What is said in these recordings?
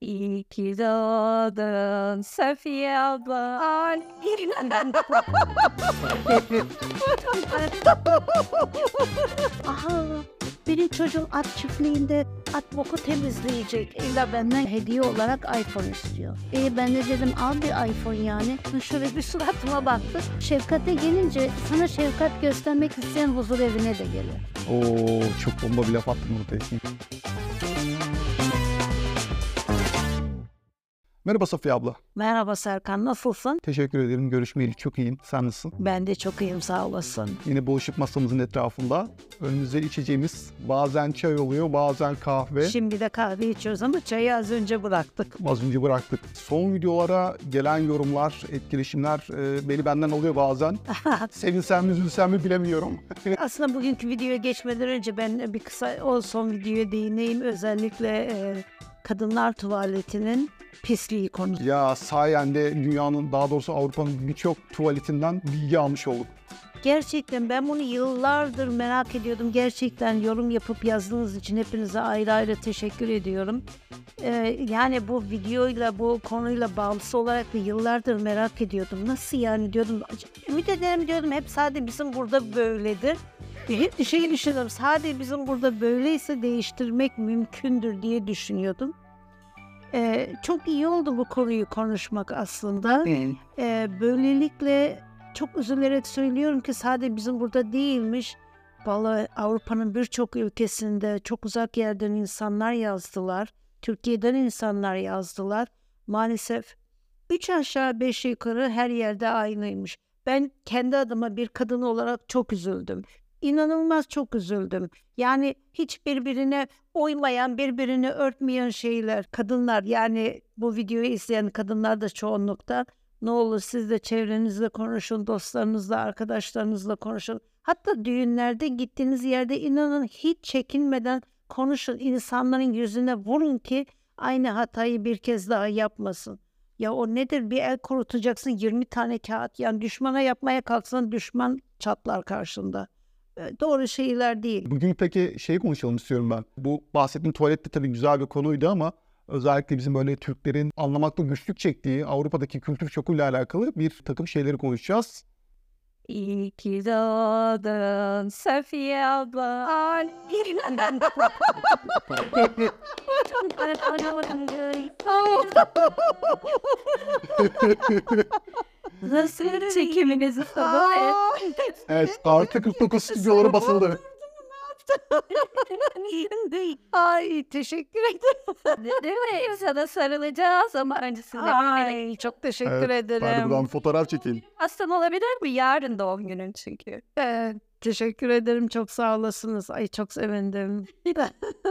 İyi ki doğdun Safiye abla. Ay. Aha benim çocuğum at çiftliğinde at boku temizleyecek. İlla benden hediye olarak iPhone istiyor. E ben de dedim al bir iPhone yani. Şöyle bir suratıma baktı. Şefkat'e gelince sana şefkat göstermek isteyen huzur evine de gelir. Oo çok bomba bir laf attın ortaya. Merhaba Safiye abla. Merhaba Serkan nasılsın? Teşekkür ederim. Görüşmeyeli çok iyiyim. Sen nasılsın? Ben de çok iyiyim sağ olasın. Yine buluşup masamızın etrafında önümüzde içeceğimiz bazen çay oluyor, bazen kahve. Şimdi de kahve içiyoruz ama çayı az önce bıraktık. Az önce bıraktık. Son videolara gelen yorumlar, etkileşimler e, beni benden alıyor bazen. Sevinsem mi üzülsem mi bilemiyorum. Aslında bugünkü videoya geçmeden önce ben bir kısa o son videoya değineyim. Özellikle e, kadınlar tuvaletinin pisliği konusu. ya sayende dünyanın daha doğrusu Avrupa'nın birçok tuvaletinden bilgi almış olduk. Gerçekten ben bunu yıllardır merak ediyordum. Gerçekten yorum yapıp yazdığınız için hepinize ayrı ayrı teşekkür ediyorum. Ee, yani bu videoyla, bu konuyla bağlısı olarak da yıllardır merak ediyordum. Nasıl yani diyordum. Ümit ederim diyordum hep sadece bizim burada böyledir. Hep şey düşünüyorum. Sadece bizim burada böyleyse değiştirmek mümkündür diye düşünüyordum. Ee, çok iyi oldu bu konuyu konuşmak aslında. Ee, böylelikle çok üzülerek söylüyorum ki sadece bizim burada değilmiş. Vallahi Avrupa'nın birçok ülkesinde çok uzak yerden insanlar yazdılar. Türkiye'den insanlar yazdılar. Maalesef üç aşağı beş yukarı her yerde aynıymış. Ben kendi adıma bir kadın olarak çok üzüldüm. İnanılmaz çok üzüldüm. Yani hiç birbirine uymayan, birbirini örtmeyen şeyler. Kadınlar yani bu videoyu izleyen kadınlar da çoğunlukta ne olur siz de çevrenizle konuşun, dostlarınızla, arkadaşlarınızla konuşun. Hatta düğünlerde gittiğiniz yerde inanın hiç çekinmeden konuşun. İnsanların yüzüne vurun ki aynı hatayı bir kez daha yapmasın. Ya o nedir? Bir el kurutacaksın 20 tane kağıt. Yani düşmana yapmaya kalksan düşman çatlar karşında. E, Doğru şeyler değil. Bugün peki şey konuşalım istiyorum ben. Bu bahsettiğim tuvalet de tabii güzel bir konuydu ama özellikle bizim böyle Türklerin anlamakta güçlük çektiği Avrupa'daki kültür şokuyla alakalı bir takım şeyleri konuşacağız. İyi ki doğdun Safiye abla. Nasıl çekiminizi sabah? Evet artı 49 stüdyoları basıldı. Ay teşekkür ederim. Değil mi? Sana sarılacağız ama öncesinde. Ay çok teşekkür Evet, de ederim. buradan fotoğraf çekeyim. Hastan olabilir mi? Yarın doğum günün çünkü. Ee, teşekkür ederim çok sağ olasınız. Ay çok sevindim.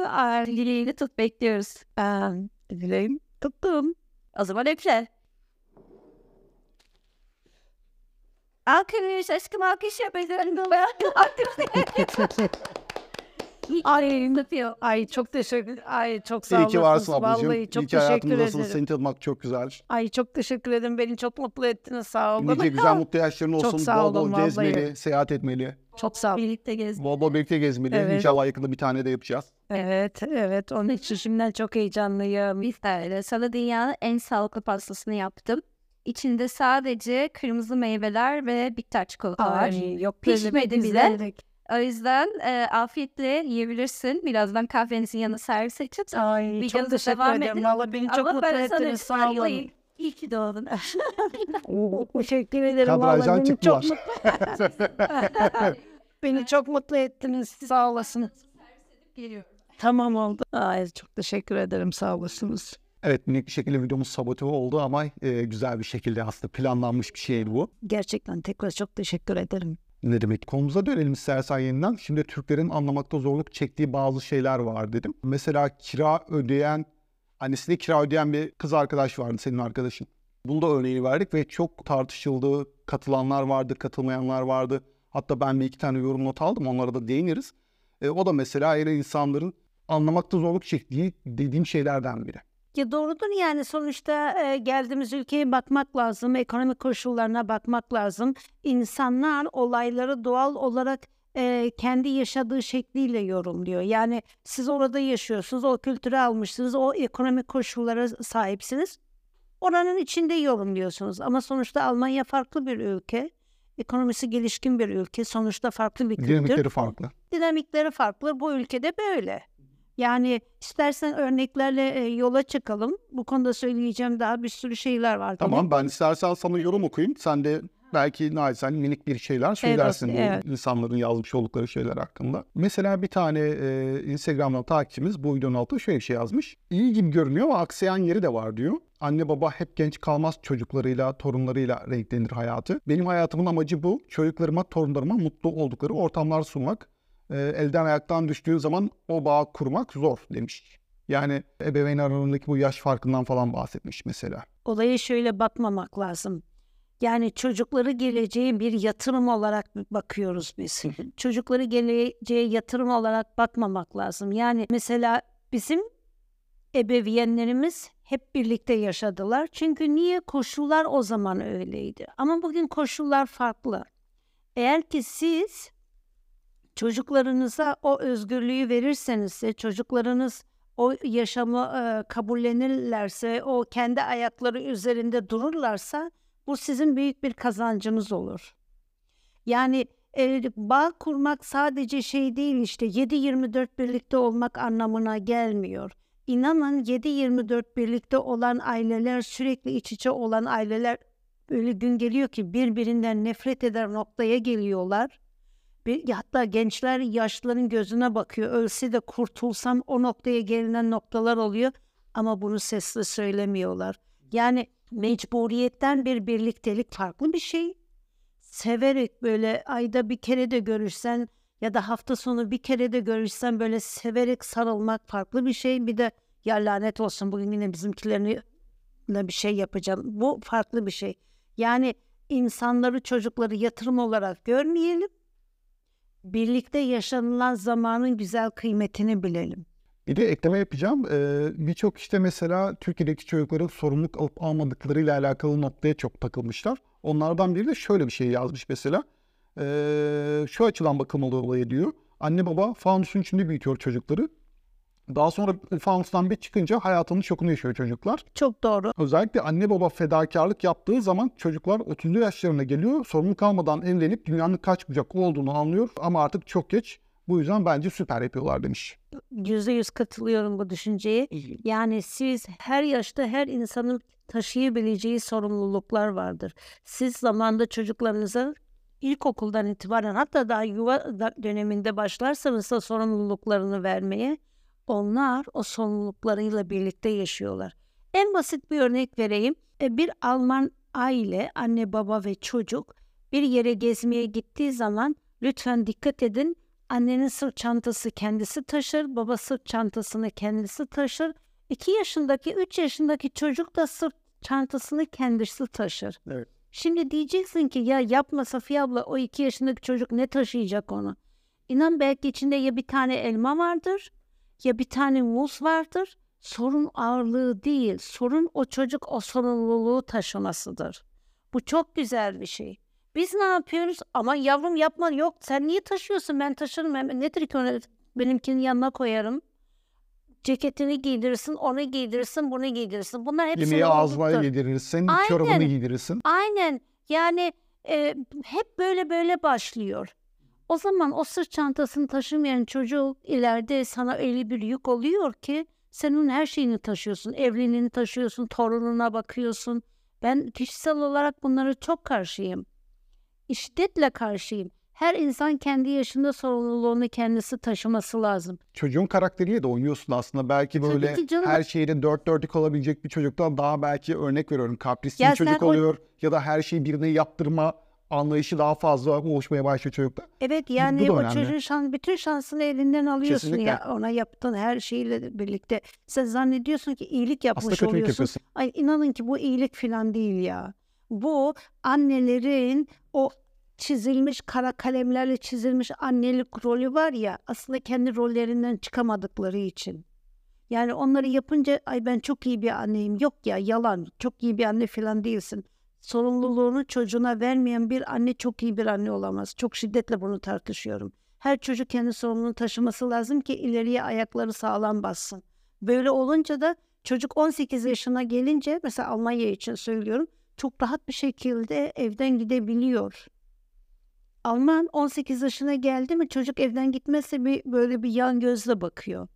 Ay, dileğini tut bekliyoruz. Ben dileğim tuttum. O zaman öple. Alkış aşkım alkış yapacağım. Ay yapıyor. Ay çok teşekkür. Ay çok sağ İyi ki varsın olasınız. ablacığım. Vallahi çok İyi ki teşekkür hayatımızdasın. ederim. Seni tanımak çok güzel. Ay çok teşekkür ederim. Beni çok mutlu ettiniz. Sağ olun. Nice güzel mutlu yaşların Çok olsun. sağ Bol bol olun, vallahi. gezmeli, seyahat etmeli. Çok sağ olun. Birlikte gez. Bol bol birlikte gezmeli. Evet. İnşallah yakında bir tane de yapacağız. Evet, evet. Onun için şimdiden çok heyecanlıyım. Biz de öyle. Sana dünyanın en sağlıklı pastasını yaptım. İçinde sadece kırmızı meyveler ve bitter çikolata var. Ay yok böyle bir Pişmedi bile. O yüzden e, afiyetle yiyebilirsin. Birazdan kahvenizin yanına servis edeceğiz. Ay çok teşekkür ederim. Valla beni çok Ama mutlu ettiniz. Sağ olun. İyi ki doğdun. Teşekkür ederim. Kadrajdan beni çok çıktılar. mutlu Beni çok mutlu ettiniz. Sağ olasın. Geliyorum. Tamam oldu. Ay çok teşekkür ederim. Sağ olasınız. Evet minik bir şekilde videomuz sabote oldu ama e, güzel bir şekilde aslında planlanmış bir şeydi bu. Gerçekten tekrar çok teşekkür ederim. Ne demek? Konumuza dönelim istersen yeniden. Şimdi Türklerin anlamakta zorluk çektiği bazı şeyler var dedim. Mesela kira ödeyen, annesine kira ödeyen bir kız arkadaş vardı senin arkadaşın. Bunu da örneğini verdik ve çok tartışıldı. Katılanlar vardı, katılmayanlar vardı. Hatta ben bir iki tane yorum not aldım. Onlara da değiniriz. E, o da mesela yine insanların anlamakta zorluk çektiği dediğim şeylerden biri. Ya doğrudur yani sonuçta e, geldiğimiz ülkeye bakmak lazım, ekonomik koşullarına bakmak lazım. İnsanlar olayları doğal olarak e, kendi yaşadığı şekliyle yorumluyor. Yani siz orada yaşıyorsunuz, o kültürü almışsınız, o ekonomik koşullara sahipsiniz. Oranın içinde yorumluyorsunuz. Ama sonuçta Almanya farklı bir ülke. Ekonomisi gelişkin bir ülke. Sonuçta farklı bir kültür. Dinamikleri farklı. Dinamikleri farklı. Bu ülkede böyle. Yani istersen örneklerle e, yola çıkalım. Bu konuda söyleyeceğim daha bir sürü şeyler var. tabii. Tamam ben istersen sana yorum okuyayım. Sen de belki naçizane minik bir şeyler söylersin bu evet. insanların yazmış oldukları şeyler hakkında. Mesela bir tane e, Instagram'dan takipçimiz bu videonun altına şöyle bir şey yazmış. İyi gibi görünüyor ama aksayan yeri de var diyor. Anne baba hep genç kalmaz çocuklarıyla, torunlarıyla renklenir hayatı. Benim hayatımın amacı bu. Çocuklarıma, torunlarıma mutlu oldukları ortamlar sunmak. E, elden ayaktan düştüğü zaman o bağı kurmak zor demiş. Yani ebeveyn aralarındaki bu yaş farkından falan bahsetmiş mesela. olaya şöyle bakmamak lazım. Yani çocukları geleceğe bir yatırım olarak bakıyoruz biz. Çocukları geleceğe yatırım olarak bakmamak lazım. Yani mesela bizim ebeveynlerimiz hep birlikte yaşadılar. Çünkü niye koşullar o zaman öyleydi. Ama bugün koşullar farklı. Eğer ki siz çocuklarınıza o özgürlüğü verirseniz çocuklarınız o yaşamı e, kabullenirlerse, o kendi ayakları üzerinde dururlarsa bu sizin büyük bir kazancınız olur. Yani e, bağ kurmak sadece şey değil işte 7-24 birlikte olmak anlamına gelmiyor. İnanın 7-24 birlikte olan aileler sürekli iç içe olan aileler öyle gün geliyor ki birbirinden nefret eder noktaya geliyorlar. Bir, hatta gençler yaşlıların gözüne bakıyor. Ölse de kurtulsam o noktaya gelinen noktalar oluyor. Ama bunu sesli söylemiyorlar. Yani mecburiyetten bir birliktelik farklı bir şey. Severek böyle ayda bir kere de görüşsen ya da hafta sonu bir kere de görüşsen böyle severek sarılmak farklı bir şey. Bir de ya lanet olsun bugün yine bizimkilerine bir şey yapacağım. Bu farklı bir şey. Yani insanları çocukları yatırım olarak görmeyelim. Birlikte yaşanılan zamanın güzel kıymetini bilelim. Bir de ekleme yapacağım. Ee, Birçok işte mesela Türkiye'deki çocukların sorumluluk alıp almadıklarıyla alakalı noktaya çok takılmışlar. Onlardan biri de şöyle bir şey yazmış mesela. Ee, şu açıdan bakılmalı olaya diyor. Anne baba fanusun içinde büyütüyor çocukları. Daha sonra fanustan bir çıkınca hayatının şokunu yaşıyor çocuklar. Çok doğru. Özellikle anne baba fedakarlık yaptığı zaman çocuklar 30'lu yaşlarına geliyor. Sorumluluk almadan evlenip dünyanın kaç bucak olduğunu anlıyor ama artık çok geç. Bu yüzden bence süper yapıyorlar demiş. Yüzde yüz katılıyorum bu düşünceye. Yani siz her yaşta her insanın taşıyabileceği sorumluluklar vardır. Siz zamanda çocuklarınıza ilkokuldan itibaren hatta daha yuva döneminde başlarsanız da sorumluluklarını vermeye onlar o sorumluluklarıyla birlikte yaşıyorlar. En basit bir örnek vereyim. E, Bir Alman aile, anne baba ve çocuk bir yere gezmeye gittiği zaman lütfen dikkat edin. Annenin sırt çantası kendisi taşır, baba sırt çantasını kendisi taşır. 2 yaşındaki, 3 yaşındaki çocuk da sırt çantasını kendisi taşır. Evet. Şimdi diyeceksin ki ya yapma Safiye abla o 2 yaşındaki çocuk ne taşıyacak onu? İnan belki içinde ya bir tane elma vardır ya bir tane muz vardır. Sorun ağırlığı değil, sorun o çocuk o sorumluluğu taşımasıdır. Bu çok güzel bir şey. Biz ne yapıyoruz? Ama yavrum yapma yok sen niye taşıyorsun ben taşırım nedir ki onu benimkinin yanına koyarım. Ceketini giydirirsin, onu giydirirsin, bunu giydirirsin. Bunlar hep Yemeği ağzına yedirirsin, Aynen. çorabını giydirirsin. Aynen yani e, hep böyle böyle başlıyor. O zaman o sırt çantasını taşımayan çocuk ileride sana öyle bir yük oluyor ki sen onun her şeyini taşıyorsun. Evliliğini taşıyorsun, torununa bakıyorsun. Ben kişisel olarak bunlara çok karşıyım. İştetle karşıyım. Her insan kendi yaşında sorumluluğunu kendisi taşıması lazım. Çocuğun karakteriyle de oynuyorsun aslında. Belki böyle her şeyde dört dörtlük olabilecek bir çocuktan daha belki örnek veriyorum. Kaprisli Ya bir çocuk sen o- oluyor ya da her şeyi birine yaptırma anlayışı daha fazla oluşmaya başlıyor çocukta. Evet yani o çocuğun şan, bütün şansını elinden alıyorsun Kesinlikle. ya ona yaptığın her şeyle birlikte. Sen zannediyorsun ki iyilik yapmış Aslında oluyorsun. yapıyorsun. Ay inanın ki bu iyilik falan değil ya. Bu annelerin o çizilmiş kara kalemlerle çizilmiş annelik rolü var ya aslında kendi rollerinden çıkamadıkları için. Yani onları yapınca ay ben çok iyi bir anneyim. Yok ya yalan. Çok iyi bir anne falan değilsin. Sorumluluğunu çocuğuna vermeyen bir anne çok iyi bir anne olamaz. Çok şiddetle bunu tartışıyorum. Her çocuk kendi sorumluluğunu taşıması lazım ki ileriye ayakları sağlam bassın. Böyle olunca da çocuk 18 yaşına gelince mesela Almanya için söylüyorum çok rahat bir şekilde evden gidebiliyor. Alman 18 yaşına geldi mi çocuk evden gitmezse bir böyle bir yan gözle bakıyor.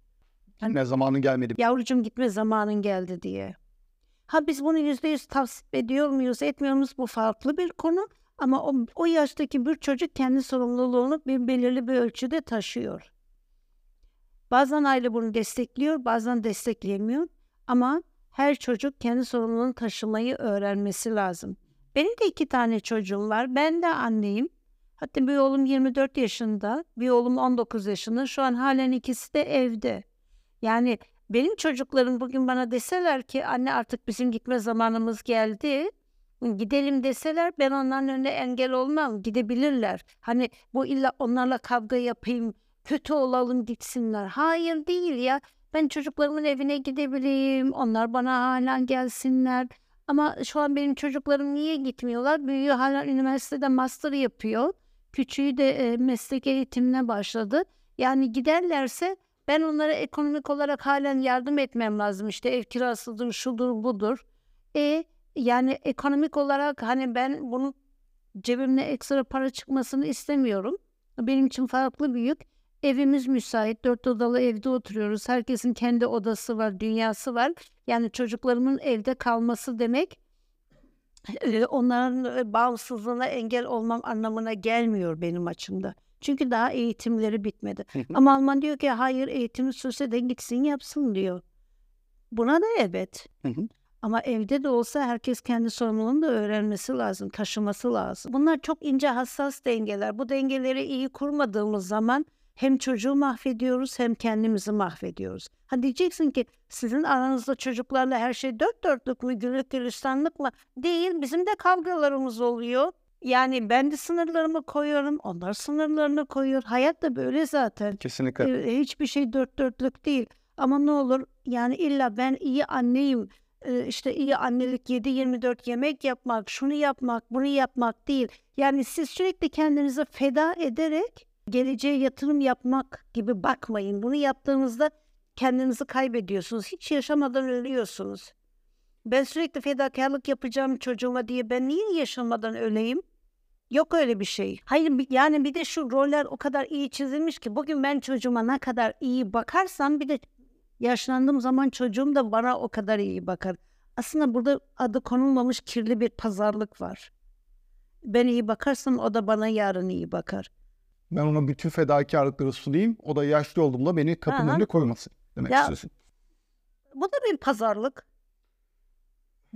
Ne zamanı gelmedi. Yavrucuğum gitme zamanın geldi diye. Ha biz bunu yüzde yüz tavsiye ediyor muyuz etmiyor muyuz bu farklı bir konu. Ama o, o yaştaki bir çocuk kendi sorumluluğunu bir belirli bir ölçüde taşıyor. Bazen aile bunu destekliyor bazen destekleyemiyor. Ama her çocuk kendi sorumluluğunu taşımayı öğrenmesi lazım. Benim de iki tane çocuğum var. Ben de anneyim. Hatta bir oğlum 24 yaşında, bir oğlum 19 yaşında. Şu an halen ikisi de evde. Yani benim çocuklarım bugün bana deseler ki anne artık bizim gitme zamanımız geldi. Gidelim deseler ben onların önüne engel olmam. Gidebilirler. Hani bu illa onlarla kavga yapayım, kötü olalım gitsinler. Hayır değil ya. Ben çocuklarımın evine gidebileyim. Onlar bana hala gelsinler. Ama şu an benim çocuklarım niye gitmiyorlar? Büyüğü hala üniversitede master yapıyor. Küçüğü de e, meslek eğitimine başladı. Yani giderlerse ben onlara ekonomik olarak halen yardım etmem lazım. İşte ev kirasıdır, şudur, budur. E yani ekonomik olarak hani ben bunu cebimde ekstra para çıkmasını istemiyorum. Benim için farklı büyük. Evimiz müsait. Dört odalı evde oturuyoruz. Herkesin kendi odası var, dünyası var. Yani çocuklarımın evde kalması demek e, onların e, bağımsızlığına engel olmam anlamına gelmiyor benim açımda. Çünkü daha eğitimleri bitmedi. Ama Alman diyor ki hayır eğitimi sürse de gitsin yapsın diyor. Buna da evet. Ama evde de olsa herkes kendi sorumluluğunu da öğrenmesi lazım, taşıması lazım. Bunlar çok ince hassas dengeler. Bu dengeleri iyi kurmadığımız zaman hem çocuğu mahvediyoruz hem kendimizi mahvediyoruz. Ha diyeceksin ki sizin aranızda çocuklarla her şey dört dörtlük mü, güllük gülistanlık mı? Değil, bizim de kavgalarımız oluyor. Yani ben de sınırlarımı koyuyorum, onlar sınırlarını koyuyor. Hayat da böyle zaten. Kesinlikle. Hiçbir şey dört dörtlük değil. Ama ne olur yani illa ben iyi anneyim, e, işte iyi annelik 7-24 yemek yapmak, şunu yapmak, bunu yapmak değil. Yani siz sürekli kendinizi feda ederek geleceğe yatırım yapmak gibi bakmayın. Bunu yaptığınızda kendinizi kaybediyorsunuz. Hiç yaşamadan ölüyorsunuz. Ben sürekli fedakarlık yapacağım çocuğuma diye ben niye yaşamadan öleyim? Yok öyle bir şey. Hayır yani bir de şu roller o kadar iyi çizilmiş ki bugün ben çocuğuma ne kadar iyi bakarsam bir de yaşlandığım zaman çocuğum da bana o kadar iyi bakar. Aslında burada adı konulmamış kirli bir pazarlık var. Ben iyi bakarsam o da bana yarın iyi bakar. Ben ona bütün fedakarlıkları sunayım. O da yaşlı olduğumda beni kapının Aha. önüne koymasın demek Ya- istiyorsun. Bu da bir pazarlık.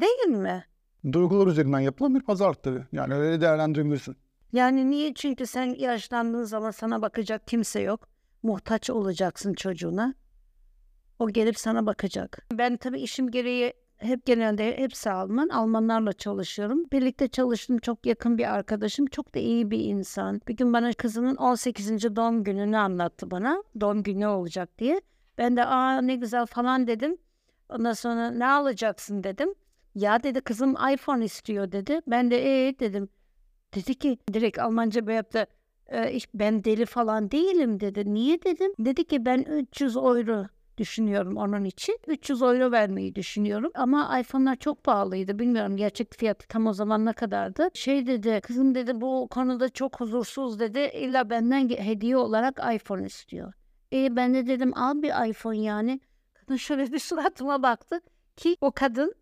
Değil mi? Duygular üzerinden yapılan bir pazarlık tabii. Yani öyle değerlendirebilirsin. Yani niye? Çünkü sen yaşlandığın zaman sana bakacak kimse yok. Muhtaç olacaksın çocuğuna. O gelip sana bakacak. Ben tabii işim gereği hep genelde hepsi Alman. Almanlarla çalışıyorum. Birlikte çalıştığım çok yakın bir arkadaşım. Çok da iyi bir insan. Bir gün bana kızının 18. doğum gününü anlattı bana. Doğum günü olacak diye. Ben de aa ne güzel falan dedim. Ondan sonra ne alacaksın dedim. Ya dedi kızım iPhone istiyor dedi. Ben de ee dedim. Dedi ki direkt Almanca bir yaptı. "E, ben deli falan değilim dedi. Niye dedim. Dedi ki ben 300 euro düşünüyorum onun için. 300 euro vermeyi düşünüyorum. Ama iPhone'lar çok pahalıydı. Bilmiyorum gerçek fiyatı tam o zaman ne kadardı. Şey dedi kızım dedi bu konuda çok huzursuz dedi. İlla benden hediye olarak iPhone istiyor. E ben de dedim al bir iPhone yani. Kadın şöyle bir suratıma baktı ki o kadın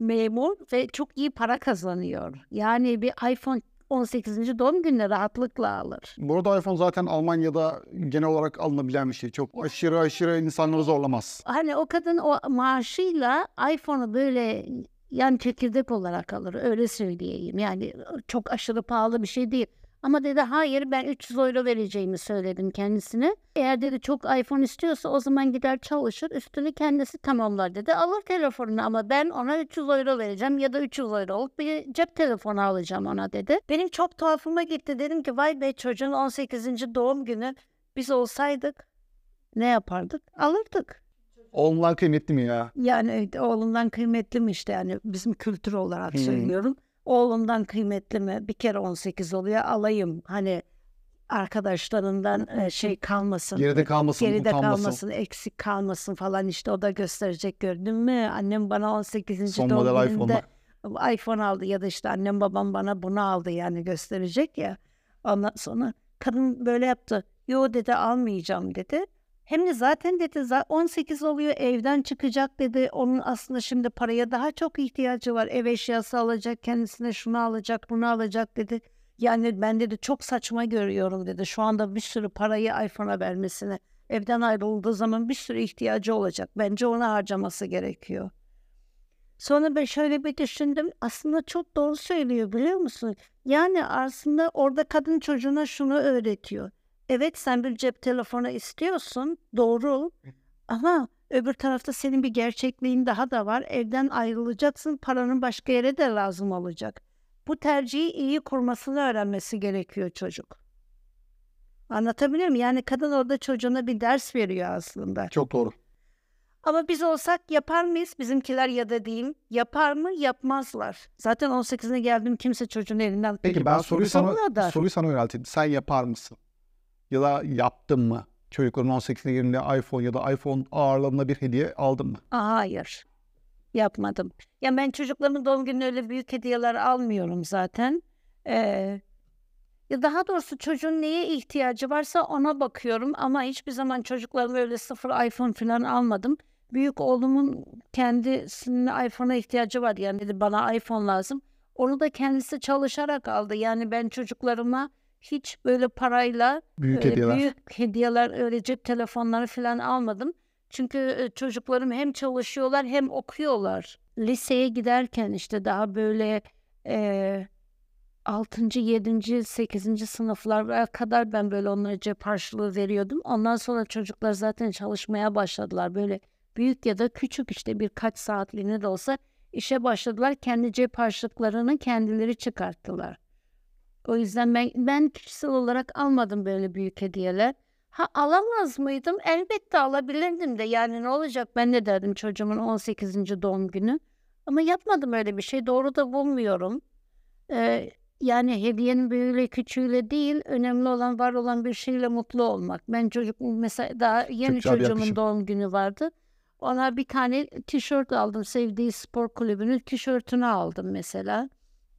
memur ve çok iyi para kazanıyor. Yani bir iPhone 18. doğum gününe rahatlıkla alır. Bu arada iPhone zaten Almanya'da genel olarak alınabilen bir şey. Çok aşırı aşırı insanları zorlamaz. Hani o kadın o maaşıyla iPhone'u böyle yan çekirdek olarak alır. Öyle söyleyeyim. Yani çok aşırı pahalı bir şey değil. Ama dedi hayır ben 300 euro vereceğimi söyledim kendisine. Eğer dedi çok iPhone istiyorsa o zaman gider çalışır üstünü kendisi tamamlar dedi. Alır telefonunu ama ben ona 300 euro vereceğim ya da 300 euroluk bir cep telefonu alacağım ona dedi. Benim çok tuhafıma gitti. Dedim ki vay be çocuğun 18. doğum günü biz olsaydık ne yapardık? Alırdık. Oğlumlar kıymetli mi ya? Yani evet, oğlundan kıymetli mi işte yani bizim kültür olarak Hı. söylüyorum. Oğlundan kıymetli mi? Bir kere 18 oluyor alayım. Hani arkadaşlarından şey kalmasın. Geride kalmasın, geride utanmasın. kalmasın, eksik kalmasın falan işte o da gösterecek gördün mü? Annem bana 18. Son doğum model gününde iPhone aldı ya da işte annem babam bana bunu aldı yani gösterecek ya. Ondan sonra kadın böyle yaptı. Yo dedi almayacağım dedi. Hem de zaten dedi za- 18 oluyor evden çıkacak dedi. Onun aslında şimdi paraya daha çok ihtiyacı var. Ev eşyası alacak kendisine şunu alacak bunu alacak dedi. Yani ben dedi çok saçma görüyorum dedi. Şu anda bir sürü parayı iPhone'a vermesine. Evden ayrıldığı zaman bir sürü ihtiyacı olacak. Bence ona harcaması gerekiyor. Sonra ben şöyle bir düşündüm. Aslında çok doğru söylüyor biliyor musun? Yani aslında orada kadın çocuğuna şunu öğretiyor. Evet sen bir cep telefonu istiyorsun. Doğru. Ama öbür tarafta senin bir gerçekliğin daha da var. Evden ayrılacaksın. Paranın başka yere de lazım olacak. Bu tercihi iyi kurmasını öğrenmesi gerekiyor çocuk. Anlatabilir miyim? Yani kadın orada çocuğuna bir ders veriyor aslında. Çok doğru. Ama biz olsak yapar mıyız? Bizimkiler ya da diyeyim. Yapar mı? Yapmazlar. Zaten 18'ine geldim kimse çocuğun elinden Peki ben soruyu sana, soruyu sana yönelteyim. Sen yapar mısın? Ya da yaptın mı? Çocukların 18'ine geldiğinde iPhone ya da iPhone ağırlığında bir hediye aldın mı? Aa, Hayır. Yapmadım. Ya ben çocuklarımın doğum gününe öyle büyük hediyeler almıyorum zaten. Ee, ya daha doğrusu çocuğun neye ihtiyacı varsa ona bakıyorum ama hiçbir zaman çocuklarıma öyle sıfır iPhone falan almadım. Büyük oğlumun kendisinin iPhone'a ihtiyacı var yani dedi bana iPhone lazım. Onu da kendisi çalışarak aldı. Yani ben çocuklarıma hiç böyle parayla Büyük Öyle hediyeler. Büyük hediyeler öyle cep telefonları falan almadım. Çünkü e, çocuklarım hem çalışıyorlar hem okuyorlar. Liseye giderken işte daha böyle e, 6. 7. 8. sınıflara kadar ben böyle onlara cep harçlığı veriyordum. Ondan sonra çocuklar zaten çalışmaya başladılar. Böyle büyük ya da küçük işte birkaç saatliğine de olsa işe başladılar. Kendi cep harçlıklarını kendileri çıkarttılar. O yüzden ben ben kişisel olarak almadım böyle büyük hediyeler. Ha alamaz mıydım? Elbette alabilirdim de. Yani ne olacak? Ben de derdim çocuğumun 18. doğum günü. Ama yapmadım öyle bir şey. Doğru da bulmuyorum. Ee, yani hediyenin büyüğüyle küçüğüyle değil, önemli olan var olan bir şeyle mutlu olmak. Ben çocuk mesela daha yeni bir çocuğumun doğum günü vardı. Ona bir tane tişört aldım. Sevdiği spor kulübünün tişörtünü aldım mesela.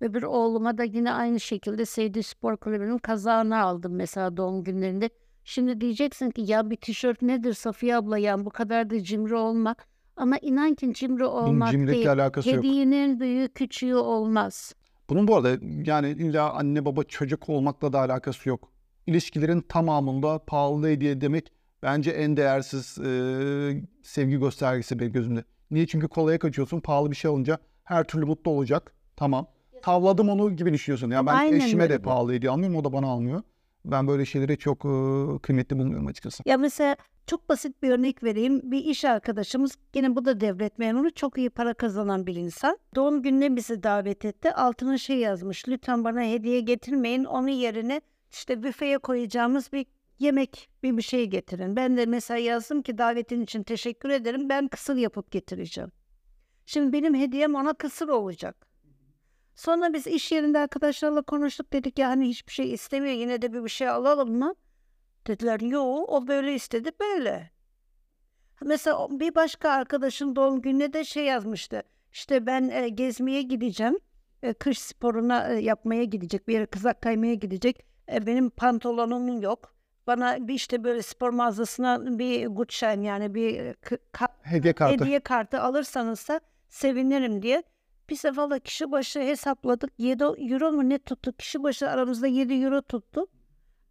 Ve bir oğluma da yine aynı şekilde sevdiği spor kulübünün kazağını aldım mesela doğum günlerinde. Şimdi diyeceksin ki ya bir tişört nedir Safiye abla ya bu kadar da cimri olma. Ama inan ki cimri Bunun olmak cimrilikle değil. alakası yok. Hediyenin büyüğü küçüğü olmaz. Bunun bu arada yani illa anne baba çocuk olmakla da alakası yok. İlişkilerin tamamında pahalı hediye demek bence en değersiz e, sevgi göstergesi benim gözümde. Niye? Çünkü kolaya kaçıyorsun. Pahalı bir şey alınca her türlü mutlu olacak. Tamam. Tavladım onu gibi düşünüyorsun. Ya ben Aynen eşime de pahalı hediye almıyorum. O da bana almıyor. Ben böyle şeyleri çok e, kıymetli bulmuyorum açıkçası. Ya mesela çok basit bir örnek vereyim. Bir iş arkadaşımız gene bu da devlet memuru çok iyi para kazanan bir insan. Doğum gününe bizi davet etti. Altına şey yazmış. Lütfen bana hediye getirmeyin. Onun yerine işte büfeye koyacağımız bir yemek bir bir şey getirin. Ben de mesela yazdım ki davetin için teşekkür ederim. Ben kısır yapıp getireceğim. Şimdi benim hediyem ona kısır olacak. Sonra biz iş yerinde arkadaşlarla konuştuk dedik ya hani hiçbir şey istemiyor yine de bir bir şey alalım mı? Dediler yo o böyle istedi böyle. Mesela bir başka arkadaşın doğum gününe de şey yazmıştı. İşte ben e, gezmeye gideceğim. E, kış sporuna e, yapmaya gidecek. Bir yere kızak kaymaya gidecek. E, benim pantolonum yok. Bana bir işte böyle spor mağazasına bir Gutschein yani bir e, ka- Hediye kartı. hediye kartı alırsanız da sevinirim diye. Biz de valla kişi başı hesapladık. 7 euro mu ne tuttu? Kişi başı aramızda 7 euro tuttu.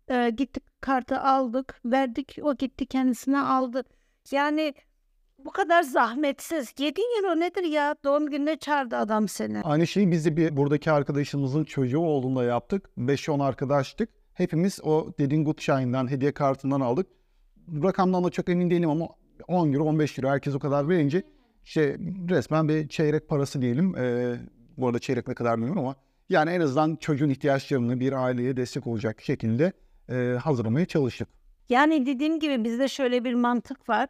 Ee, gittik kartı aldık, verdik. O gitti kendisine aldı. Yani bu kadar zahmetsiz. 7 euro nedir ya? Doğum gününe çağırdı adam seni. Aynı şeyi biz de bir buradaki arkadaşımızın çocuğu olduğunda yaptık. 5-10 arkadaştık. Hepimiz o dediğin Gutschein'den, hediye kartından aldık. Rakamdan da çok emin değilim ama 10 euro, 15 euro herkes o kadar verince işte resmen bir çeyrek parası diyelim. Ee, bu arada çeyrek ne kadar bilmiyorum ama yani en azından çocuğun ihtiyaçlarını bir aileye destek olacak şekilde e, hazırlamaya çalıştık. Yani dediğim gibi bizde şöyle bir mantık var.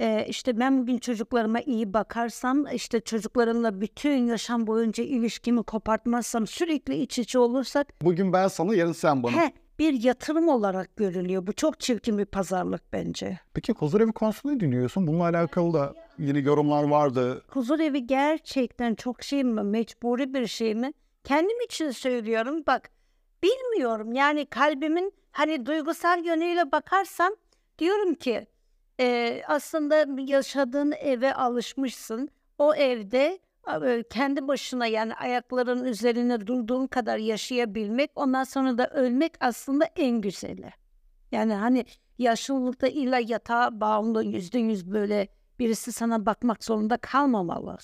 Ee, işte ben bugün çocuklarıma iyi bakarsam, işte çocuklarımla bütün yaşam boyunca ilişkimi kopartmazsam, sürekli iç içe olursak Bugün ben sana, yarın sen bana. He, bir yatırım olarak görülüyor. Bu çok çirkin bir pazarlık bence. Peki huzurevi konusunda ne dinliyorsun? Bununla alakalı da yeni yorumlar vardı. Huzur evi gerçekten çok şey mi, mecburi bir şey mi? Kendim için söylüyorum. Bak bilmiyorum yani kalbimin hani duygusal yönüyle bakarsam diyorum ki e, aslında yaşadığın eve alışmışsın. O evde e, kendi başına yani ayakların üzerine durduğun kadar yaşayabilmek ondan sonra da ölmek aslında en güzeli. Yani hani yaşlılıkta illa yatağa bağımlı yüzde yüz böyle birisi sana bakmak zorunda kalmamalı.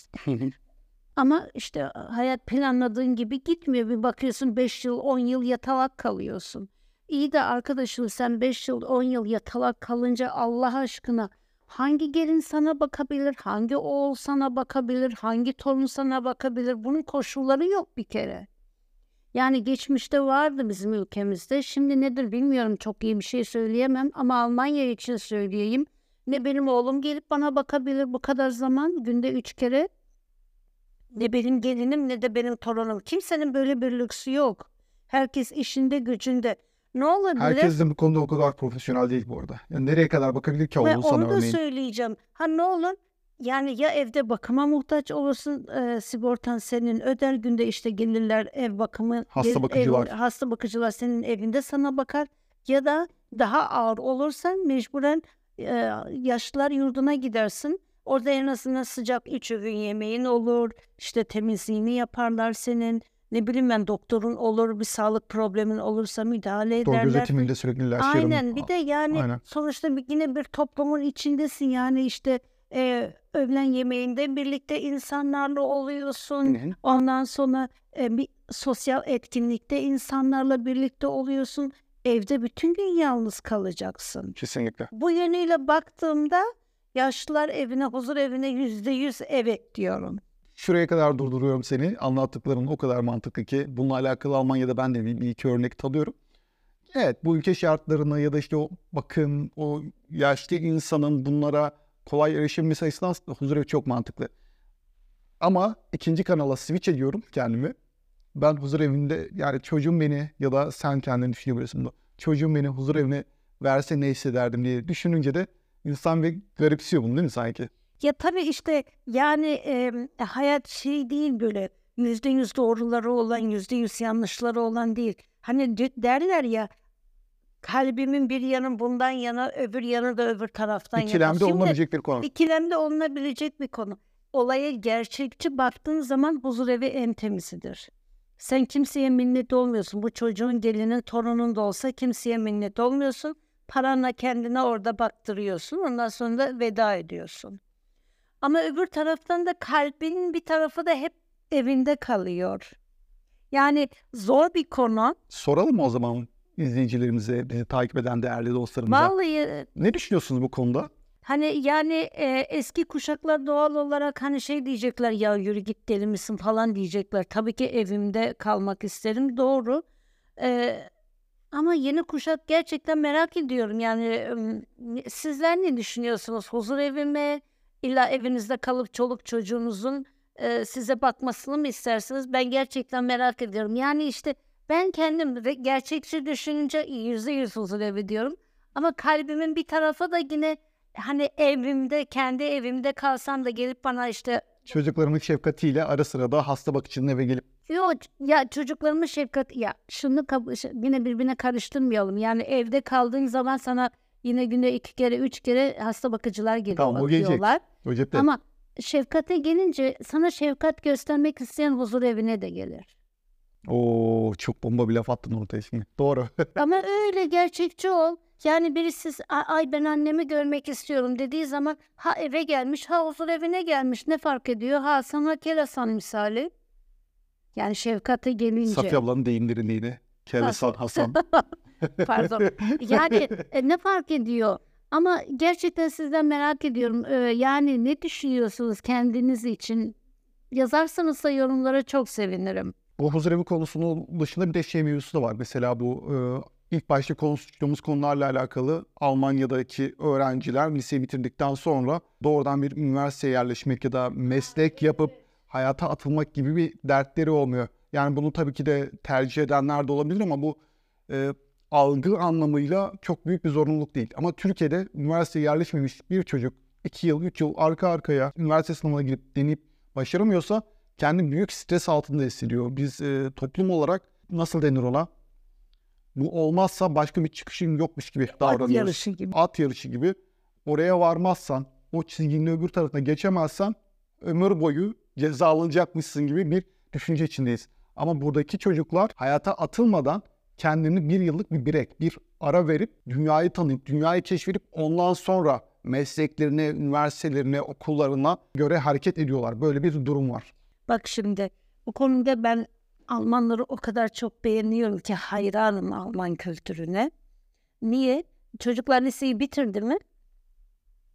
Ama işte hayat planladığın gibi gitmiyor. Bir bakıyorsun 5 yıl 10 yıl yatalak kalıyorsun. İyi de arkadaşım sen 5 yıl 10 yıl yatalak kalınca Allah aşkına hangi gelin sana bakabilir, hangi oğul sana bakabilir, hangi torun sana bakabilir? Bunun koşulları yok bir kere. Yani geçmişte vardı bizim ülkemizde. Şimdi nedir bilmiyorum çok iyi bir şey söyleyemem ama Almanya için söyleyeyim. Ne benim oğlum gelip bana bakabilir bu kadar zaman günde üç kere. Ne benim gelinim ne de benim torunum. Kimsenin böyle bir lüksü yok. Herkes işinde gücünde. Ne olabilir? Herkes de bu konuda o kadar profesyonel değil bu arada. Yani nereye kadar bakabilir ki oğlun sana onu da örneğin? söyleyeceğim. Ha ne olur? Yani ya evde bakıma muhtaç olursun, e, sigortan senin öder günde işte gelirler ev bakımı, Hasta gel- ev- bakıcılar. hasta bakıcılar senin evinde sana bakar. Ya da daha ağır olursan mecburen e, yaşlılar yurduna gidersin. Orada en azından sıcak üç öğün yemeğin olur, işte temizliğini yaparlar senin. Ne bileyim ben doktorun olur, bir sağlık problemin olursa müdahale Doğru ederler. gözetiminde sürekli ilaçlarım. Aynen bir de yani Aynen. sonuçta yine bir toplumun içindesin yani işte e, öğlen yemeğinde birlikte insanlarla oluyorsun. Hı hı. Ondan sonra e, bir sosyal etkinlikte insanlarla birlikte oluyorsun. Evde bütün gün yalnız kalacaksın. Kesinlikle. Bu yönüyle baktığımda yaşlılar evine, huzur evine yüzde yüz evet diyorum. Şuraya kadar durduruyorum seni. Anlattıkların o kadar mantıklı ki bununla alakalı Almanya'da ben de bir, iki örnek tanıyorum. Evet bu ülke şartlarını ya da işte o bakım, o yaşlı insanın bunlara kolay erişebilmesi açısından aslında huzurevi çok mantıklı. Ama ikinci kanala switch ediyorum kendimi. Ben huzur evinde yani çocuğum beni ya da sen kendini düşünebilirsin. Çocuğum beni huzur evine verse ne hissederdim diye düşününce de insan bir garipsiyor bunu değil mi sanki? Ya tabii işte yani e, hayat şey değil böyle yüzde yüz doğruları olan yüzde yüz yanlışları olan değil. Hani derler ya kalbimin bir yanı bundan yana öbür yanı da öbür taraftan yana. İkilemde olunabilecek bir konu. ikilemde olunabilecek bir konu. Olaya gerçekçi baktığın zaman huzur evi en temizidir. Sen kimseye minnet olmuyorsun. Bu çocuğun gelinin torunun da olsa kimseye minnet olmuyorsun. Paranla kendine orada baktırıyorsun. Ondan sonra da veda ediyorsun. Ama öbür taraftan da kalbin bir tarafı da hep evinde kalıyor. Yani zor bir konu. Soralım mı o zaman izleyicilerimize, beni takip eden değerli dostlarımıza. Vallahi Ne düşünüyorsunuz bu konuda? Hani yani e, eski kuşaklar doğal olarak hani şey diyecekler ya yürü git deli misin falan diyecekler. Tabii ki evimde kalmak isterim doğru. E, ama yeni kuşak gerçekten merak ediyorum. Yani sizler ne düşünüyorsunuz? Huzur evi mi? İlla evinizde kalıp çoluk çocuğunuzun e, size bakmasını mı istersiniz? Ben gerçekten merak ediyorum. Yani işte ben kendim de gerçekçi düşününce yüzde yüz huzur evi diyorum. Ama kalbimin bir tarafı da yine hani evimde, kendi evimde kalsam da gelip bana işte Çocuklarımın şefkatiyle ara sıra da hasta bakıcının eve gelip yok ya çocuklarımın şefkat ya şunu kab- yine birbirine karıştırmayalım. Yani evde kaldığın zaman sana yine günde iki kere üç kere hasta bakıcılar geliyor Tamam, o gelecek. bakıyorlar. o cepte. Ama şefkate gelince sana şefkat göstermek isteyen huzur evine de gelir. Oo çok bomba bir laf attın ortaya şimdi. Doğru. Ama öyle gerçekçi ol. Yani birisi "A- ay ben annemi görmek istiyorum dediği zaman ha eve gelmiş ha huzur evine gelmiş ne fark ediyor? Ha sana kelasan misali. Yani şefkate gelince. Safiye ablanın deyimleri neydi? Keresan Hasan. Pardon. Yani e, ne fark ediyor? Ama gerçekten sizden merak ediyorum. Ee, yani ne düşünüyorsunuz kendiniz için? Yazarsanız da yorumlara çok sevinirim. Bu huzurevi konusunun dışında bir de şey mevzusu da var. Mesela bu e, ilk başta konuştuğumuz konularla alakalı Almanya'daki öğrenciler liseyi bitirdikten sonra doğrudan bir üniversiteye yerleşmek ya da meslek yapıp hayata atılmak gibi bir dertleri olmuyor. Yani bunu tabii ki de tercih edenler de olabilir ama bu e, algı anlamıyla çok büyük bir zorunluluk değil. Ama Türkiye'de üniversiteye yerleşmemiş bir çocuk 2 yıl, 3 yıl arka arkaya üniversite sınavına girip deneyip başaramıyorsa kendi büyük stres altında hissediyor. Biz e, toplum olarak nasıl denir ona? Bu olmazsa başka bir çıkışın yokmuş gibi At davranıyoruz. yarışı gibi. At yarışı gibi. Oraya varmazsan, o çizginin öbür tarafına geçemezsen ömür boyu cezalanacakmışsın gibi bir düşünce içindeyiz. Ama buradaki çocuklar hayata atılmadan kendini bir yıllık bir birek, bir ara verip dünyayı tanıyıp, dünyayı keşfedip ondan sonra mesleklerine, üniversitelerine, okullarına göre hareket ediyorlar. Böyle bir durum var. Bak şimdi bu konuda ben Almanları o kadar çok beğeniyorum ki hayranım Alman kültürüne. Niye? Çocuklar liseyi bitirdi mi?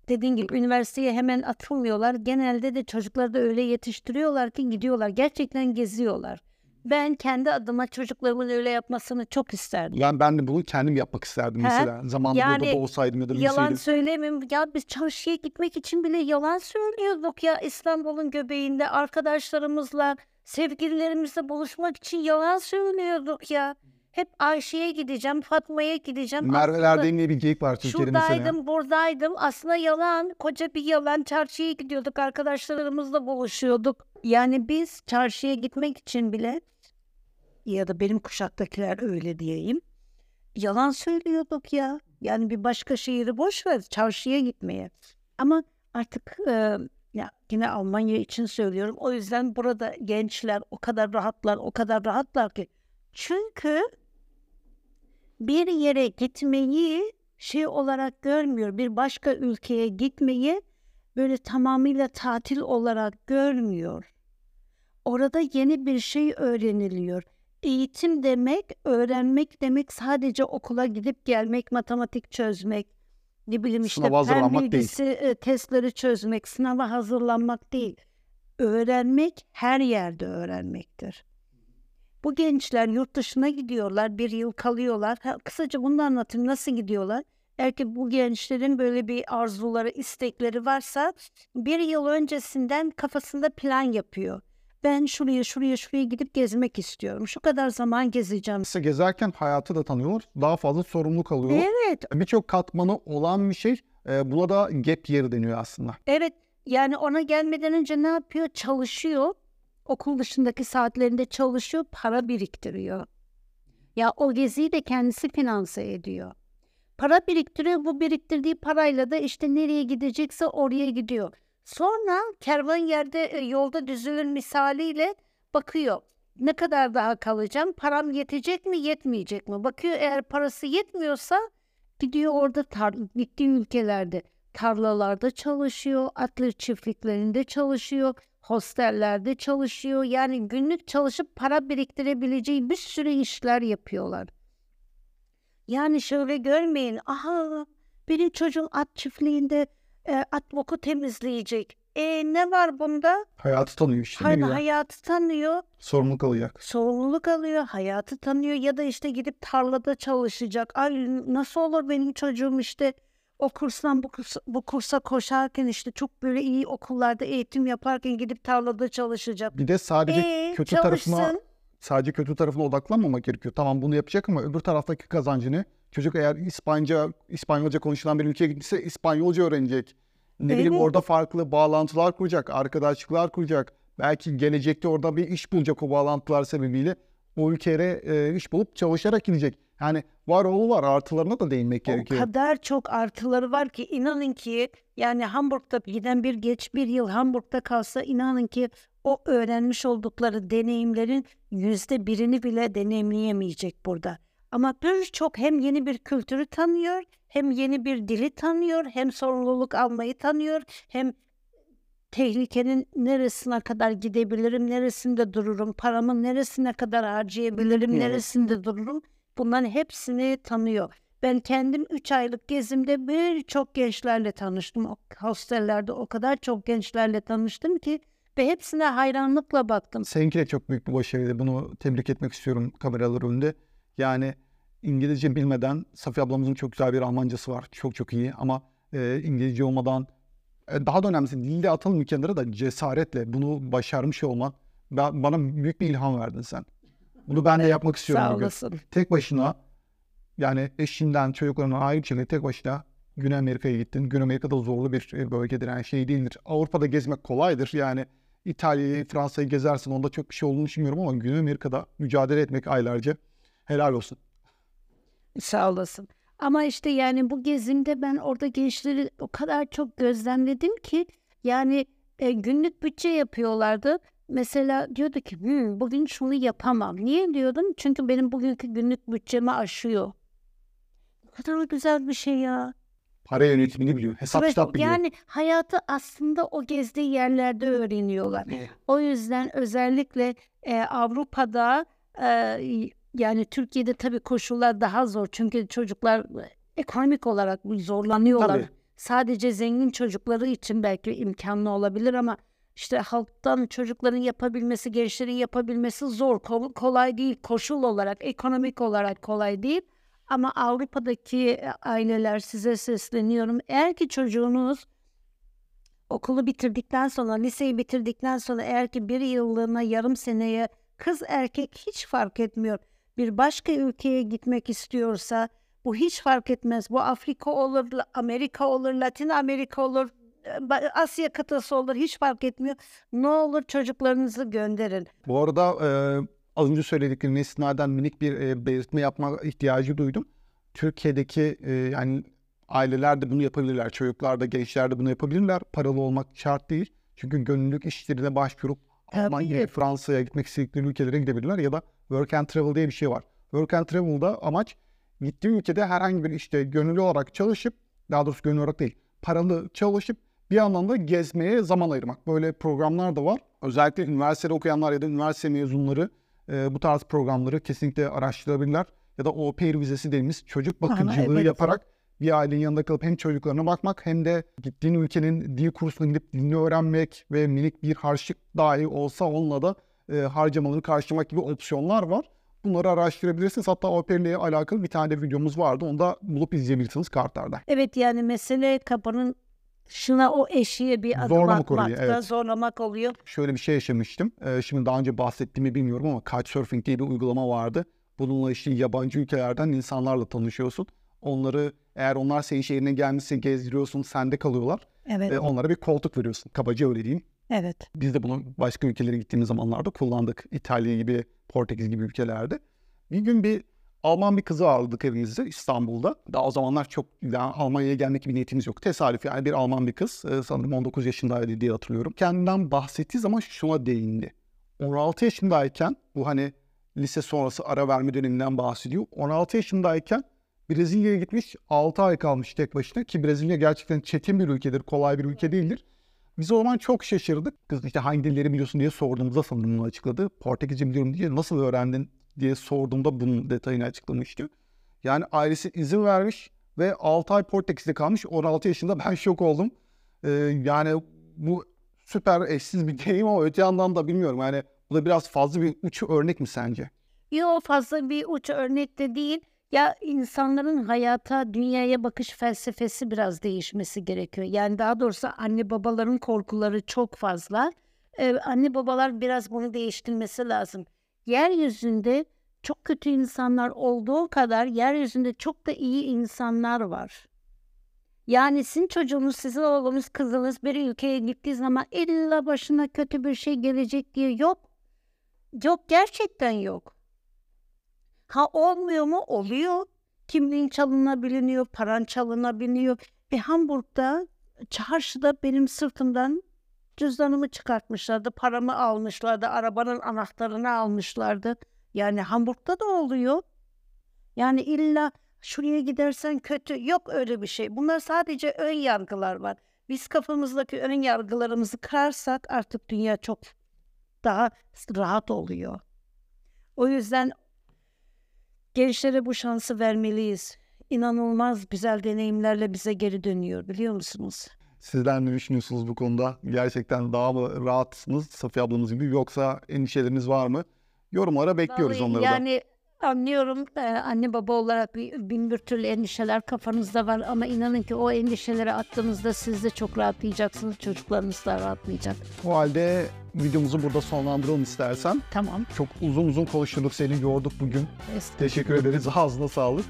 Dediğin gibi üniversiteye hemen atılmıyorlar. Genelde de çocukları da öyle yetiştiriyorlar ki gidiyorlar. Gerçekten geziyorlar. Ben kendi adıma çocuklarımın öyle yapmasını çok isterdim. Yani ben de bunu kendim yapmak isterdim He? mesela. Zamanında Yani burada da olsaydım ya da Yalan liseydim. söylemeyeyim. Ya biz çarşıya gitmek için bile yalan söylüyorduk ya İstanbul'un göbeğinde arkadaşlarımızla, sevgililerimizle buluşmak için yalan söylüyorduk ya. Hep Ayşe'ye gideceğim, Fatma'ya gideceğim. Merve Aslında Erdem'le bir geyik var Türkiye'de mesela. Şuradaydım, buradaydım. Aslında yalan, koca bir yalan. Çarşıya gidiyorduk, arkadaşlarımızla buluşuyorduk. Yani biz çarşıya gitmek için bile ya da benim kuşaktakiler öyle diyeyim. Yalan söylüyorduk ya. Yani bir başka şehri boş ver, çarşıya gitmeye. Ama artık e, ya yine Almanya için söylüyorum. O yüzden burada gençler o kadar rahatlar, o kadar rahatlar ki. Çünkü bir yere gitmeyi şey olarak görmüyor. Bir başka ülkeye gitmeyi böyle tamamıyla tatil olarak görmüyor. Orada yeni bir şey öğreniliyor. Eğitim demek, öğrenmek demek sadece okula gidip gelmek, matematik çözmek, ne bileyim işte Sınava fen değil. bilgisi e, testleri çözmek, sınava hazırlanmak değil. Öğrenmek her yerde öğrenmektir. Bu gençler yurt dışına gidiyorlar, bir yıl kalıyorlar. Ha, kısaca bunu anlatayım nasıl gidiyorlar. Eğer ki bu gençlerin böyle bir arzuları, istekleri varsa bir yıl öncesinden kafasında plan yapıyor. Ben şuraya, şuraya, şuraya gidip gezmek istiyorum. Şu kadar zaman gezeceğim. Mesela gezerken hayatı da tanıyorlar. Daha fazla sorumluluk alıyorlar. Evet, Birçok katmanı olan bir şey. E, buna da gap year deniyor aslında. evet. Yani ona gelmeden önce ne yapıyor? Çalışıyor. Okul dışındaki saatlerinde çalışıyor, para biriktiriyor. Ya o geziyi de kendisi finanse ediyor. Para biriktiriyor. Bu biriktirdiği parayla da işte nereye gidecekse oraya gidiyor. Sonra kervan yerde e, yolda düzülür misaliyle bakıyor. Ne kadar daha kalacağım? Param yetecek mi, yetmeyecek mi? Bakıyor eğer parası yetmiyorsa gidiyor orada tar gittiği ülkelerde tarlalarda çalışıyor, atlı çiftliklerinde çalışıyor, hostellerde çalışıyor. Yani günlük çalışıp para biriktirebileceği bir sürü işler yapıyorlar. Yani şöyle görmeyin. Aha benim çocuğum at çiftliğinde e, at boku temizleyecek. E ne var bunda? Hayatı tanıyor işte. Hayır, hayatı tanıyor, Sorumluluk alacak. sorumluluk alıyor, hayatı tanıyor ya da işte gidip tarlada çalışacak. Ay nasıl olur benim çocuğum işte o kursdan bu kursa, bu kursa koşarken işte çok böyle iyi okullarda eğitim yaparken gidip tarlada çalışacak. Bir de sadece E kötü tarafına çalışsın. sadece kötü tarafına odaklanmamak gerekiyor. Tamam bunu yapacak ama öbür taraftaki kazancını çocuk eğer İspanyolca İspanyolca konuşulan bir ülkeye gittiyse İspanyolca öğrenecek. Ne bileyim orada farklı bağlantılar kuracak, arkadaşlıklar kuracak. Belki gelecekte orada bir iş bulacak o bağlantılar sebebiyle. O ülkeye e, iş bulup çalışarak gidecek. Yani var oğlu var artılarına da değinmek O gerekiyor. kadar çok artıları var ki inanın ki yani Hamburg'da giden bir geç bir yıl Hamburg'da kalsa inanın ki o öğrenmiş oldukları deneyimlerin yüzde birini bile deneyimleyemeyecek burada. Ama birçok hem yeni bir kültürü tanıyor, hem yeni bir dili tanıyor, hem sorumluluk almayı tanıyor, hem tehlikenin neresine kadar gidebilirim, neresinde dururum, paramın neresine kadar harcayabilirim, Evet. neresinde dururum. Bunların hepsini tanıyor. Ben kendim 3 aylık gezimde birçok gençlerle tanıştım. O hostellerde o kadar çok gençlerle tanıştım ki ve hepsine hayranlıkla baktım. Seninki de çok büyük bir başarıydı. Bunu tebrik etmek istiyorum kameralar önünde. Yani İngilizce bilmeden Safiye ablamızın çok güzel bir Almancası var. Çok çok iyi ama e, İngilizce olmadan e, daha da önemlisi dilde atalım bir kenara da cesaretle bunu başarmış olman ben, bana büyük bir ilham verdin sen. Bunu ben de yapmak istiyorum Sağ olasın. Tek başına Yani eşinden, çocuklarından ayrı şekilde tek başına Güney Amerika'ya gittin. Güney Amerika'da zorlu bir e, bölgedir. Yani şey değildir. Avrupa'da gezmek kolaydır. Yani İtalya'yı, Fransa'yı gezersin. Onda çok bir şey olduğunu düşünmüyorum ama Güney Amerika'da mücadele etmek aylarca helal olsun. Sağ olasın. Ama işte yani bu gezimde ben orada gençleri o kadar çok gözlemledim ki yani e, günlük bütçe yapıyorlardı. Mesela diyordu ki "Hmm, bugün şunu yapamam. Niye diyordum? Çünkü benim bugünkü günlük bütçemi aşıyor. Ne kadar güzel bir şey ya. Para yönetimini biliyor. Hesap Evet, kitap biliyor. yani hayatı aslında o gezdiği yerlerde öğreniyorlar. O yüzden özellikle e, Avrupa'da e, yani Türkiye'de tabii koşullar daha zor. Çünkü çocuklar e, ekonomik olarak zorlanıyorlar. Tabii. Sadece zengin çocukları için belki imkanlı olabilir ama işte halktan çocukların yapabilmesi, gençlerin yapabilmesi zor. Ko- kolay değil. Koşul olarak, ekonomik olarak kolay değil. Ama Avrupa'daki e, aileler size sesleniyorum. Eğer ki çocuğunuz okulu bitirdikten sonra, liseyi bitirdikten sonra eğer ki bir yıllığına, yarım seneye kız erkek hiç fark etmiyor. Bir başka ülkeye gitmek istiyorsa bu hiç fark etmez. Bu Afrika olur, Amerika olur, Latin Amerika olur, e, Asya kıtası olur hiç fark etmiyor. Ne olur çocuklarınızı gönderin. Bu arada e, az önce söylediklerine istinaden minik bir e, belirtme yapma ihtiyacı duydum. Türkiye'deki e, yani aileler de bunu yapabilirler. Çocuklar da gençler de bunu yapabilirler. Paralı olmak şart değil. Çünkü gönüllülük işlerine başvurup. Almanya'ya, Fransa'ya gitmek istedikleri ülkelere gidebilirler ya da Work and Travel diye bir şey var. Work and Travel'da amaç gittiği ülkede herhangi bir işte gönüllü olarak çalışıp daha doğrusu gönüllü olarak değil paralı çalışıp bir yandan da gezmeye zaman ayırmak. Böyle programlar da var. Özellikle üniversitede okuyanlar ya da üniversite mezunları e, bu tarz programları kesinlikle araştırabilirler. Ya da au pair vizesi dediğimiz çocuk bakıcılığı evet. yaparak bir ailenin yanında kalıp hem çocuklarına bakmak hem de gittiğin ülkenin dil kursuna gidip dilini öğrenmek ve minik bir harçlık dahi olsa onunla da e, harcamaları karşılamak gibi opsiyonlar var. Bunları araştırabilirsiniz. Hatta ile alakalı bir tane de videomuz vardı. Onu da bulup izleyebilirsiniz kartlarda. Evet yani mesele kapının şuna o eşiğe bir adım Zorlamak oluyor, atmakta evet. zorlamak oluyor. şöyle bir şey yaşamıştım. Ee, şimdi daha önce bahsettiğimi bilmiyorum ama Couchsurfing diye bir uygulama vardı. Bununla işte yabancı ülkelerden insanlarla tanışıyorsun. Onları eğer onlar senin şehrine gelmişse gezdiriyorsun, sende kalıyorlar. Evet. Ve onlara bir koltuk veriyorsun. Kabaca öyle diyeyim. Evet. Biz de bunu başka ülkelere gittiğimiz zamanlarda kullandık. İtalya gibi, Portekiz gibi ülkelerde. Bir gün bir Alman bir kızı ağırladık evimizde İstanbul'da. Daha o zamanlar çok Almanya'ya gelmek gibi niyetimiz yok. Tesadüf yani bir Alman bir kız. Ee, sanırım 19 yaşındaydı diye hatırlıyorum. Kendinden bahsettiği zaman şuna değindi. 16 yaşındayken bu hani lise sonrası ara verme döneminden bahsediyor. 16 yaşındayken Brezilya'ya gitmiş 6 ay kalmış tek başına ki Brezilya gerçekten çetin bir ülkedir, kolay bir ülke değildir. Biz o zaman çok şaşırdık. Kız işte hangi dilleri biliyorsun diye sorduğumuzda sanırım bunu açıkladı. Portekizce biliyorum diye nasıl öğrendin diye sorduğumda bunun detayını açıklamıştı. Yani ailesi izin vermiş ve 6 ay Portekiz'de kalmış. 16 yaşında ben şok oldum. Ee, yani bu süper eşsiz bir deneyim ama öte yandan da bilmiyorum. Yani bu da biraz fazla bir uç örnek mi sence? Yok fazla bir uç örnek de değil. Ya insanların hayata, dünyaya bakış felsefesi biraz değişmesi gerekiyor. Yani daha doğrusu anne babaların korkuları çok fazla. Ee, anne babalar biraz bunu değiştirmesi lazım. Yeryüzünde çok kötü insanlar olduğu kadar yeryüzünde çok da iyi insanlar var. Yani sizin çocuğunuz, sizin oğlunuz, kızınız bir ülkeye gittiği zaman illa başına kötü bir şey gelecek diye yok. Yok gerçekten yok. Ha olmuyor mu? Oluyor. Kimliğin çalınabiliyor, paran çalınabiliyor. Ve Hamburg'da çarşıda benim sırtımdan cüzdanımı çıkartmışlardı, paramı almışlardı, arabanın anahtarını almışlardı. Yani Hamburg'da da oluyor. Yani illa şuraya gidersen kötü. Yok öyle bir şey. Bunlar sadece ön yargılar var. Biz kafamızdaki ön yargılarımızı kırarsak artık dünya çok daha rahat oluyor. O yüzden gençlere bu şansı vermeliyiz. İnanılmaz güzel deneyimlerle bize geri dönüyor biliyor musunuz? Sizler ne düşünüyorsunuz bu konuda? Gerçekten daha mı rahatsınız Safiye ablamız gibi yoksa endişeleriniz var mı? Yorumlara bekliyoruz Vallahi onları da. yani Anlıyorum e, anne baba olarak bin bir türlü endişeler kafanızda var ama inanın ki o endişeleri attığınızda siz de çok rahatlayacaksınız. Çocuklarınız da rahatlayacak. O halde videomuzu burada sonlandıralım istersen. Tamam. Çok uzun uzun konuştuk, seni yorduk bugün. Teşekkür ederiz. Ağzına sağlık.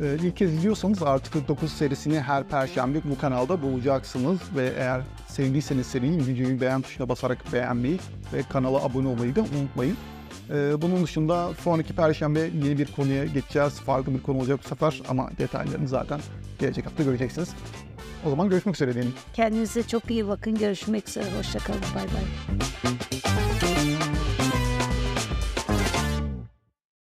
Ee, ilk kez izliyorsanız Artı 49 serisini her perşembe bu kanalda bulacaksınız. Ve eğer sevdiyseniz serinin videoyu beğen tuşuna basarak beğenmeyi ve kanala abone olmayı da unutmayın. Ee, bunun dışında sonraki perşembe yeni bir konuya geçeceğiz. Farklı bir konu olacak bu sefer ama detaylarını zaten gelecek hafta göreceksiniz. O zaman görüşmek üzere diyelim. Kendinize çok iyi bakın. Görüşmek üzere. Hoşçakalın. Bay bay.